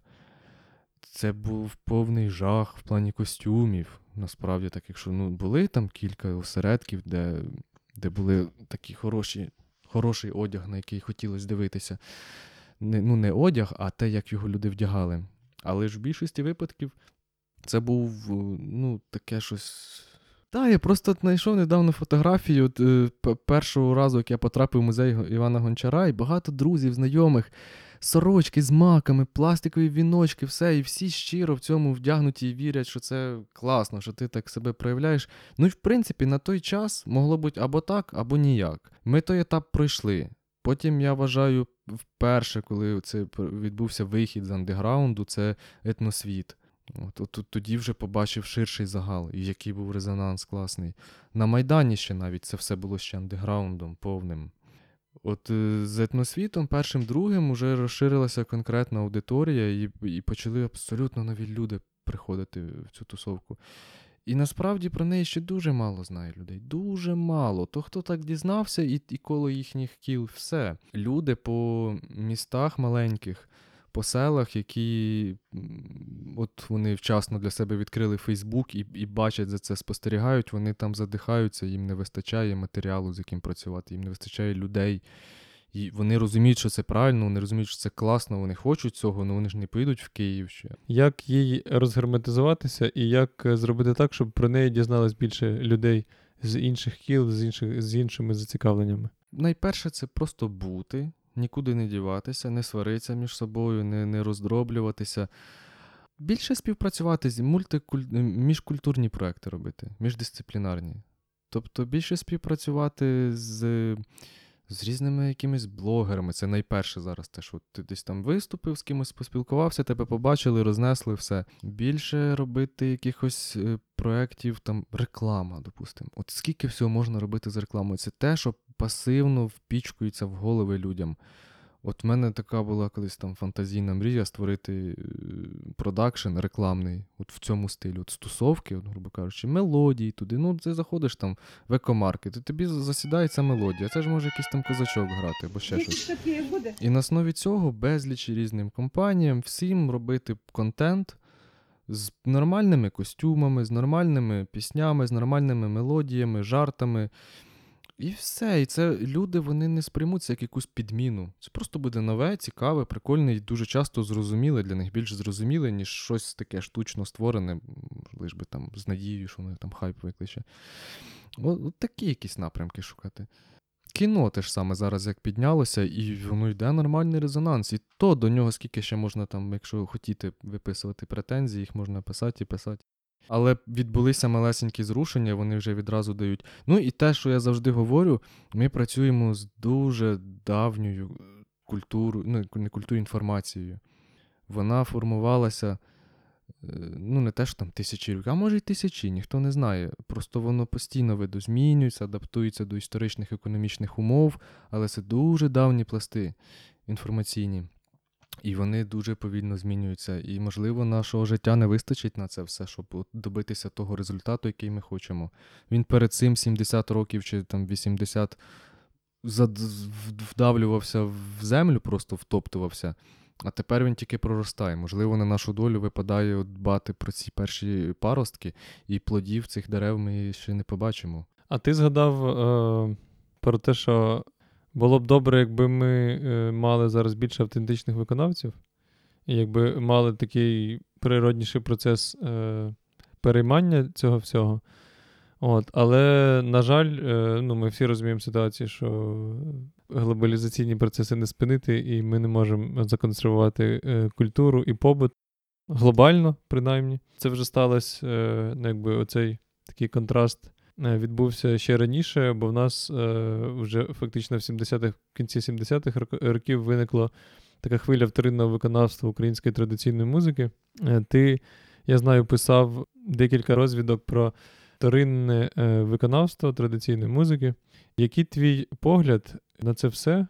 Це був повний жах в плані костюмів. Насправді, так, якщо ну, були там кілька осередків, де де були такі хороші, хороший одяг, на який хотілося дивитися. Не, Ну, не одяг, а те, як його люди вдягали. Але ж в більшості випадків це був ну, таке щось. Так, я просто знайшов недавно фотографію е, першого разу, як я потрапив в музей Івана Гончара, і багато друзів, знайомих, сорочки з маками, пластикові віночки, все, і всі щиро в цьому вдягнуті і вірять, що це класно, що ти так себе проявляєш. Ну і в принципі, на той час могло бути або так, або ніяк. Ми той етап пройшли. Потім я вважаю, вперше, коли це відбувся вихід з андеграунду, це етносвіт. От, от, от Тоді вже побачив ширший загал, і який був резонанс класний. На Майдані ще навіть це все було ще андеграундом повним. От е, з етносвітом, першим другим, вже розширилася конкретна аудиторія, і і почали абсолютно нові люди приходити в цю тусовку. І насправді про неї ще дуже мало знає людей. Дуже мало. То хто так дізнався, і і коло їхніх кіл все. Люди по містах маленьких по селах, які от вони вчасно для себе відкрили Фейсбук і і бачать за це, спостерігають, вони там задихаються, їм не вистачає матеріалу, з яким працювати, їм не вистачає людей. І Вони розуміють, що це правильно, вони розуміють, що це класно, вони хочуть цього, але вони ж не поїдуть в Київ ще. Як їй розгерметизуватися і як зробити так, щоб про неї дізналось більше людей з інших кіл, з інших, з іншими зацікавленнями? Найперше, це просто бути, нікуди не діватися, не сваритися між собою, не не роздроблюватися. Більше співпрацювати з мультикуль... міжкультурні проекти робити, міждисциплінарні. Тобто більше співпрацювати з з різними якимись блогерами. Це найперше зараз те, що ти десь там виступив, з кимось поспілкувався, тебе побачили, рознесли все. Більше робити якихось е, проєктів, там реклама, допустимо. От скільки всього можна робити з рекламою? Це те, що пасивно впічкується в голови людям. От в мене така була колись там фантазійна мрія створити е, продакшн рекламний, от в цьому стилі. От стосовки, от, грубо кажучи, мелодії туди. Ну, ти заходиш там в екомаркет, і тобі засідає ця мелодія. Це ж може якийсь там козачок грати або ще щось. І на основі цього безліч різним компаніям, всім робити контент з нормальними костюмами, з нормальними піснями, з нормальними мелодіями, жартами. І все. І це люди вони не сприймуться як якусь підміну. Це просто буде нове, цікаве, прикольне і дуже часто зрозуміле для них більш зрозуміле, ніж щось таке штучно створене, лиш би там з надією, що вони там хайп викличе. От, от такі якісь напрямки шукати. Кіно теж саме зараз як піднялося, і воно йде нормальний резонанс. І то до нього скільки ще можна там, якщо хотіти виписувати претензії, їх можна писати і писати. Але відбулися малесенькі зрушення, вони вже відразу дають. Ну і те, що я завжди говорю, ми працюємо з дуже давньою культурою, ну, не культурою інформацією. Вона формувалася, е, ну, не те, що там тисячі років, а може й тисячі, ніхто не знає. Просто воно постійно видозмінюється, адаптується до історичних економічних умов, але це дуже давні пласти інформаційні. І вони дуже повільно змінюються. І, можливо, нашого життя не вистачить на це все, щоб добитися того результату, який ми хочемо. Він перед цим 70 років чи там 80 зад- вдавлювався в землю, просто втоптувався. А тепер він тільки проростає. Можливо, на нашу долю випадає дбати про ці перші паростки, і плодів цих дерев ми ще не побачимо. А ти згадав е, про те, що було б добре, якби ми е, мали зараз більше автентичних виконавців, і якби мали такий природніший процес е, переймання цього всього. От, але, на жаль, е, ну, ми всі розуміємо ситуацію, що глобалізаційні процеси не спинити, і ми не можемо законсервувати е, культуру і побут глобально, принаймні. Це вже сталося, е, ну, якби оцей такий контраст відбувся ще раніше, бо в нас е, вже фактично в 70-х, в кінці 70-х років виникла така хвиля вторинного виконавства української традиційної музики. Е, Ти, я знаю, писав декілька розвідок про вторинне е, виконавство традиційної музики. Який твій погляд на це все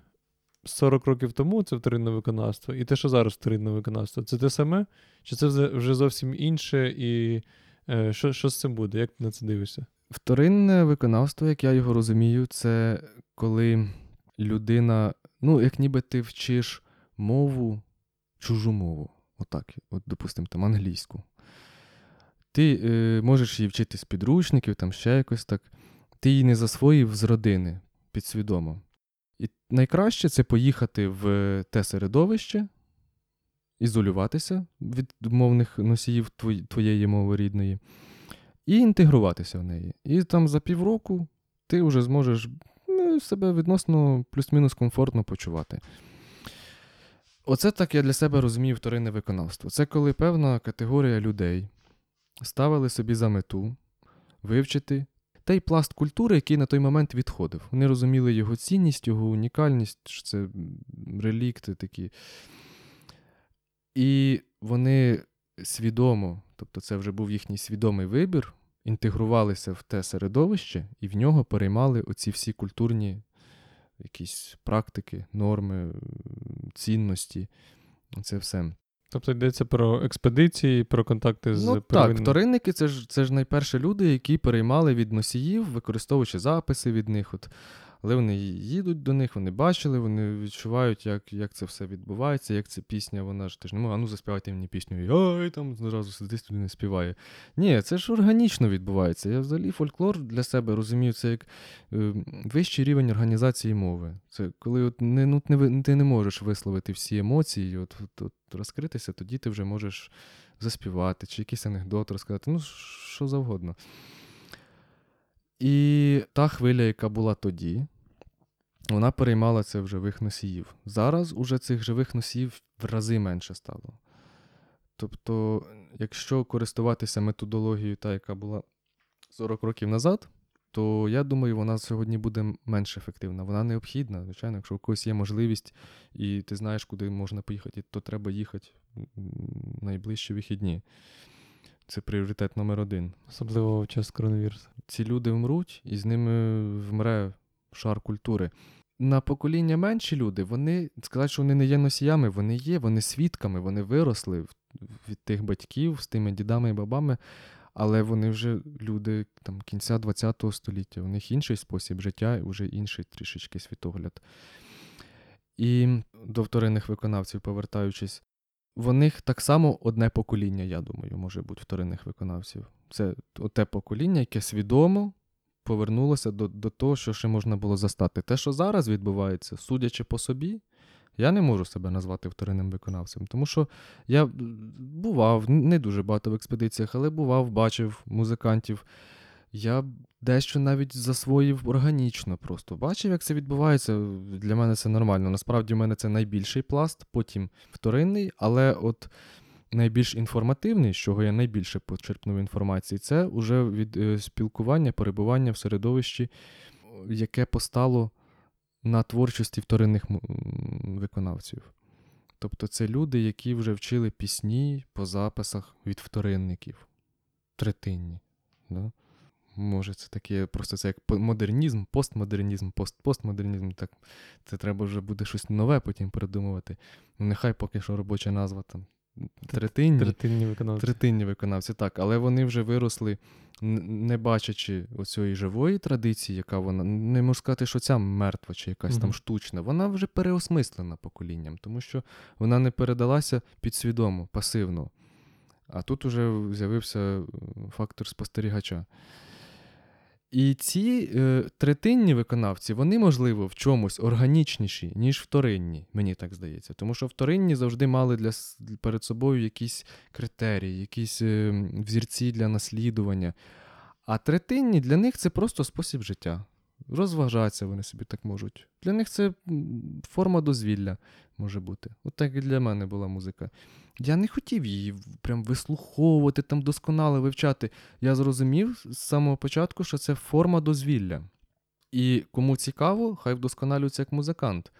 40 років тому це вторинне виконавство, і те, що зараз вторинне виконавство, це те саме? Чи це вже- зовсім інше, і е, що, що з цим буде? Як ти на це дивишся? Вторинне виконавство, як я його розумію, це коли людина, ну, як ніби ти вчиш мову, чужу мову. Отак, от, допустимо, там англійську. Ти е, можеш її вчити з підручників, там ще якось так. Ти її не засвоїв з родини підсвідомо. І найкраще це поїхати в те середовище, ізолюватися від мовних носіїв твоєї мови рідної і інтегруватися в неї. І там за півроку ти вже зможеш ну, себе відносно плюс-мінус комфортно почувати. Оце так я для себе розумію вторинне виконавство. Це коли певна категорія людей ставили собі за мету вивчити той пласт культури, який на той момент відходив. Вони розуміли його цінність, його унікальність, що це релікти такі. І вони свідомо, тобто це вже був їхній свідомий вибір, інтегрувалися в те середовище і в нього переймали оці всі культурні якісь практики, норми, цінності. Це все. Тобто йдеться про експедиції, про контакти з Ну так, вторинники це ж, це ж найперші люди, які переймали від носіїв, використовуючи записи від них. От. Але вони їдуть до них, вони бачили, вони відчувають, як, як це все відбувається, як ця пісня, вона ж ти ж не може, а ну заспівайте мені пісню. І ой, там зразу сидить туди не співає. Ні, це ж органічно відбувається. Я взагалі фольклор для себе розумію, це як е, вищий рівень організації мови. Це коли от не, ну, не, ти не можеш висловити всі емоції, от, от, от розкритися, тоді ти вже можеш заспівати, чи якийсь анекдот розказати, ну, що завгодно. І та хвиля, яка була тоді, вона переймала це в живих носіїв. Зараз уже цих живих носіїв в рази менше стало. Тобто, якщо користуватися методологією, та, яка була 40 років назад, то я думаю, вона сьогодні буде менш ефективна. Вона необхідна, звичайно, якщо у когось є можливість, і ти знаєш, куди можна поїхати, то треба їхати м, найближчі вихідні. Це пріоритет номер один. особливо в час коронавірусу. Ці люди вмруть, і з ними вмре шар культури. На покоління менші люди, вони сказати, що вони не є носіями, вони є, вони свідками, вони виросли від тих батьків з тими дідами і бабами, але вони вже люди там, кінця ХХ століття, у них інший спосіб життя вже інший трішечки світогляд. І до вторинних виконавців, повертаючись, в них так само одне покоління, я думаю, може бути вторинних виконавців. Це те покоління, яке свідомо повернулося до, до того, що ще можна було застати. Те, що зараз відбувається, судячи по собі, я не можу себе назвати вторинним виконавцем, тому що я бував не дуже багато в експедиціях, але бував, бачив музикантів. Я дещо навіть засвоїв органічно просто. Бачив, як це відбувається. Для мене це нормально. Насправді, в мене це найбільший пласт, потім вторинний, але от найбільш інформативний, з чого я найбільше почерпнув інформації, це уже від е, спілкування, перебування в середовищі, яке постало на творчості вторинних виконавців. Тобто це люди, які вже вчили пісні по записах від вторинників. Третинні. Да? Може, це таке, просто це як модернізм, постмодернізм, пост-постмодернізм. Так, це треба вже буде щось нове потім придумувати. Ну, нехай поки що робоча назва там третинні. Третинні виконавці. Третинні виконавці, так, але вони вже виросли, не бачачи оцієї живої традиції, яка вона не можу сказати, що ця мертва чи якась там штучна, вона вже переосмислена поколінням, тому що вона не передалася підсвідомо, пасивно. А тут уже з'явився е, фактор спостерігача. І ці е, третинні виконавці, вони, можливо, в чомусь органічніші, ніж вторинні, мені так здається. Тому що вторинні завжди мали для, перед собою якісь критерії, якісь е, взірці для наслідування. А третинні для них це просто спосіб життя. Розважатися вони собі так можуть. Для них це форма дозвілля може бути. От так і для мене була музика. Я не хотів її прям вислуховувати, там досконало вивчати. Я зрозумів з самого початку, що це форма дозвілля. І кому цікаво, хай вдосконалюється як музикант.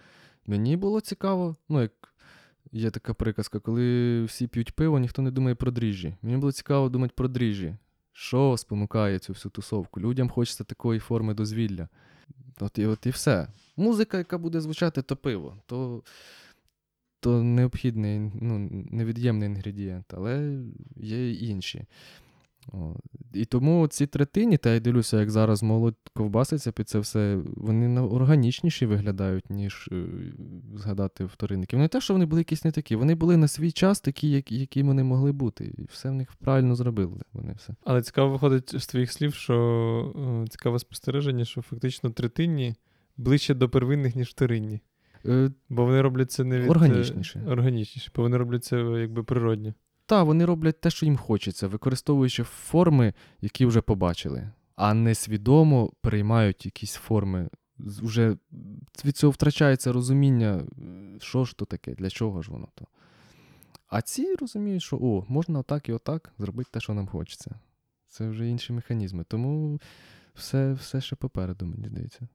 Мені було цікаво, ну, як є така приказка, коли всі п'ють пиво, ніхто не думає про дріжджі. Мені було цікаво думати про дріжджі. Що спонукає цю всю тусовку? Людям хочеться такої форми дозвілля. От і, от і все. Музика, яка буде звучати, то пиво, то, то необхідний, ну, невід'ємний інгредієнт, але є й інші. О, і тому ці третині, та я дивлюся, як зараз молодь ковбаситься під це все, вони органічніші виглядають, ніж е, згадати вторинників. Не те, що вони були якісь не такі, вони були на свій час такі, які, які вони могли бути. І все в них правильно зробили. Вони все. Але цікаво виходить з твоїх слів, що е, цікаве спостереження, що фактично третинні ближче до первинних, ніж вторинні. Е, Бо вони роблять це не від... Органічніше. Органічніше, бо вони роблять це е, якби природньо. Та, вони роблять те, що їм хочеться, використовуючи форми, які вже побачили, а не свідомо приймають якісь форми. Уже від цього втрачається розуміння, що ж то таке, для чого ж воно то. А ці розуміють, що о, можна отак і отак зробити те, що нам хочеться. Це вже інші механізми. Тому все, все ще попереду, мені здається.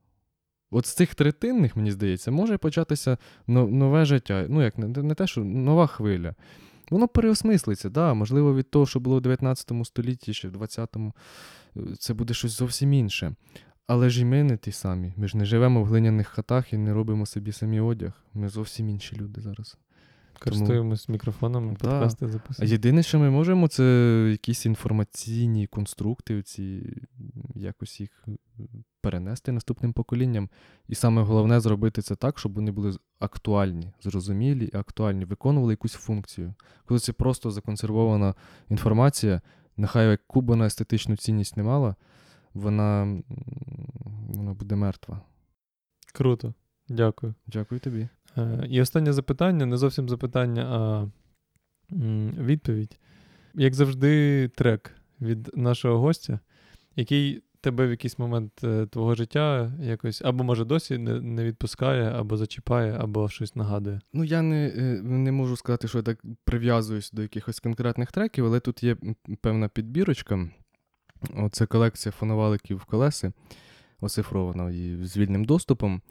От з цих третинних, мені здається, може початися нове життя. Ну, як не те, що нова хвиля. Воно переосмислиться, да, можливо, від того, що було в 19 столітті чи в 20-му, е, це буде щось зовсім інше. Але ж і ми не ті самі. Ми ж не живемо в глиняних хатах і не робимо собі самі одяг. Ми зовсім інші люди зараз. Користуємось мікрофонами, Да. подкасти А записуємо. єдине, що ми можемо, це якісь інформаційні конструкти, ці, якось їх е, перенести наступним поколінням. І саме головне зробити це так, щоб вони були актуальні, зрозумілі і актуальні, виконували якусь функцію. Коли це просто законсервована інформація, нехай як куба естетичну цінність не мала, вона, вона буде мертва. Круто. Дякую. Дякую тобі. Е, І останнє запитання, не зовсім запитання, а відповідь. Як завжди, трек від нашого гостя, який тебе в якийсь момент е, твого життя якось або може досі не, відпускає, або зачіпає, або щось нагадує. Ну, я не, е, не можу сказати, що я так прив'язуюсь до якихось конкретних треків, але тут є певна підбірочка. Оце колекція фоноваликів колеси, оцифрована і з вільним доступом.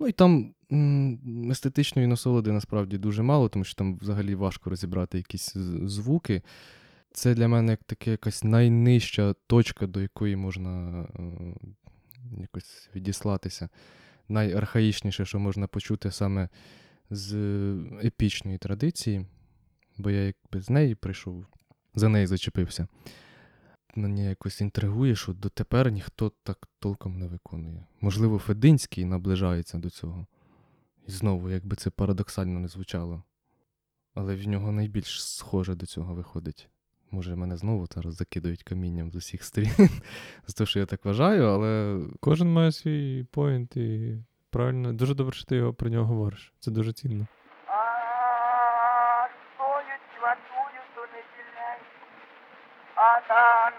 Ну і там м, естетичної насолоди насправді дуже мало, тому що там взагалі важко розібрати якісь звуки. Це для мене як таке якась найнижча точка, до якої можна е, якось відіслатися. Найархаїчніше, що можна почути саме з епічної традиції, бо я якби з неї прийшов, за неї зачепився. Мені якось інтригує, що дотепер ніхто так толком не виконує. Можливо, Фединський наближається до цього. І знову, якби це парадоксально не звучало. Але в нього найбільш схоже до цього виходить. Може, мене знову зараз закидають камінням з усіх сторін, з того, що я так вважаю, але Кожен має свій поінт і правильно, дуже добре, що ти його про нього говориш. Це дуже цінно. А стоїть святую до неділянь, а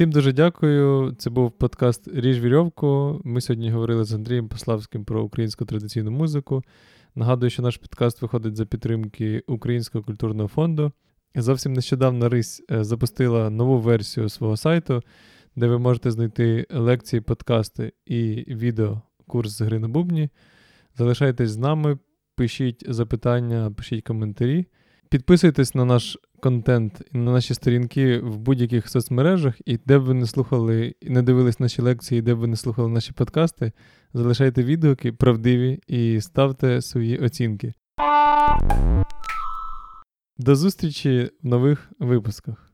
Всім дуже дякую. Це був подкаст Ріж вірьовку. Ми сьогодні говорили з Андрієм Пославським про українську традиційну музику. Нагадую, що наш подкаст виходить за підтримки Українського культурного фонду. Зовсім нещодавно Рись е, запустила нову версію свого сайту, де ви можете знайти лекції, подкасти і відео курс з гри на бубні. Залишайтесь з нами, пишіть запитання, пишіть коментарі. Підписуйтесь на наш контент на наші сторінки в будь-яких соцмережах, і де б ви не слухали і не дивились наші лекції, де б ви не слухали наші подкасти, залишайте відгуки правдиві і ставте свої оцінки. До зустрічі в нових випусках.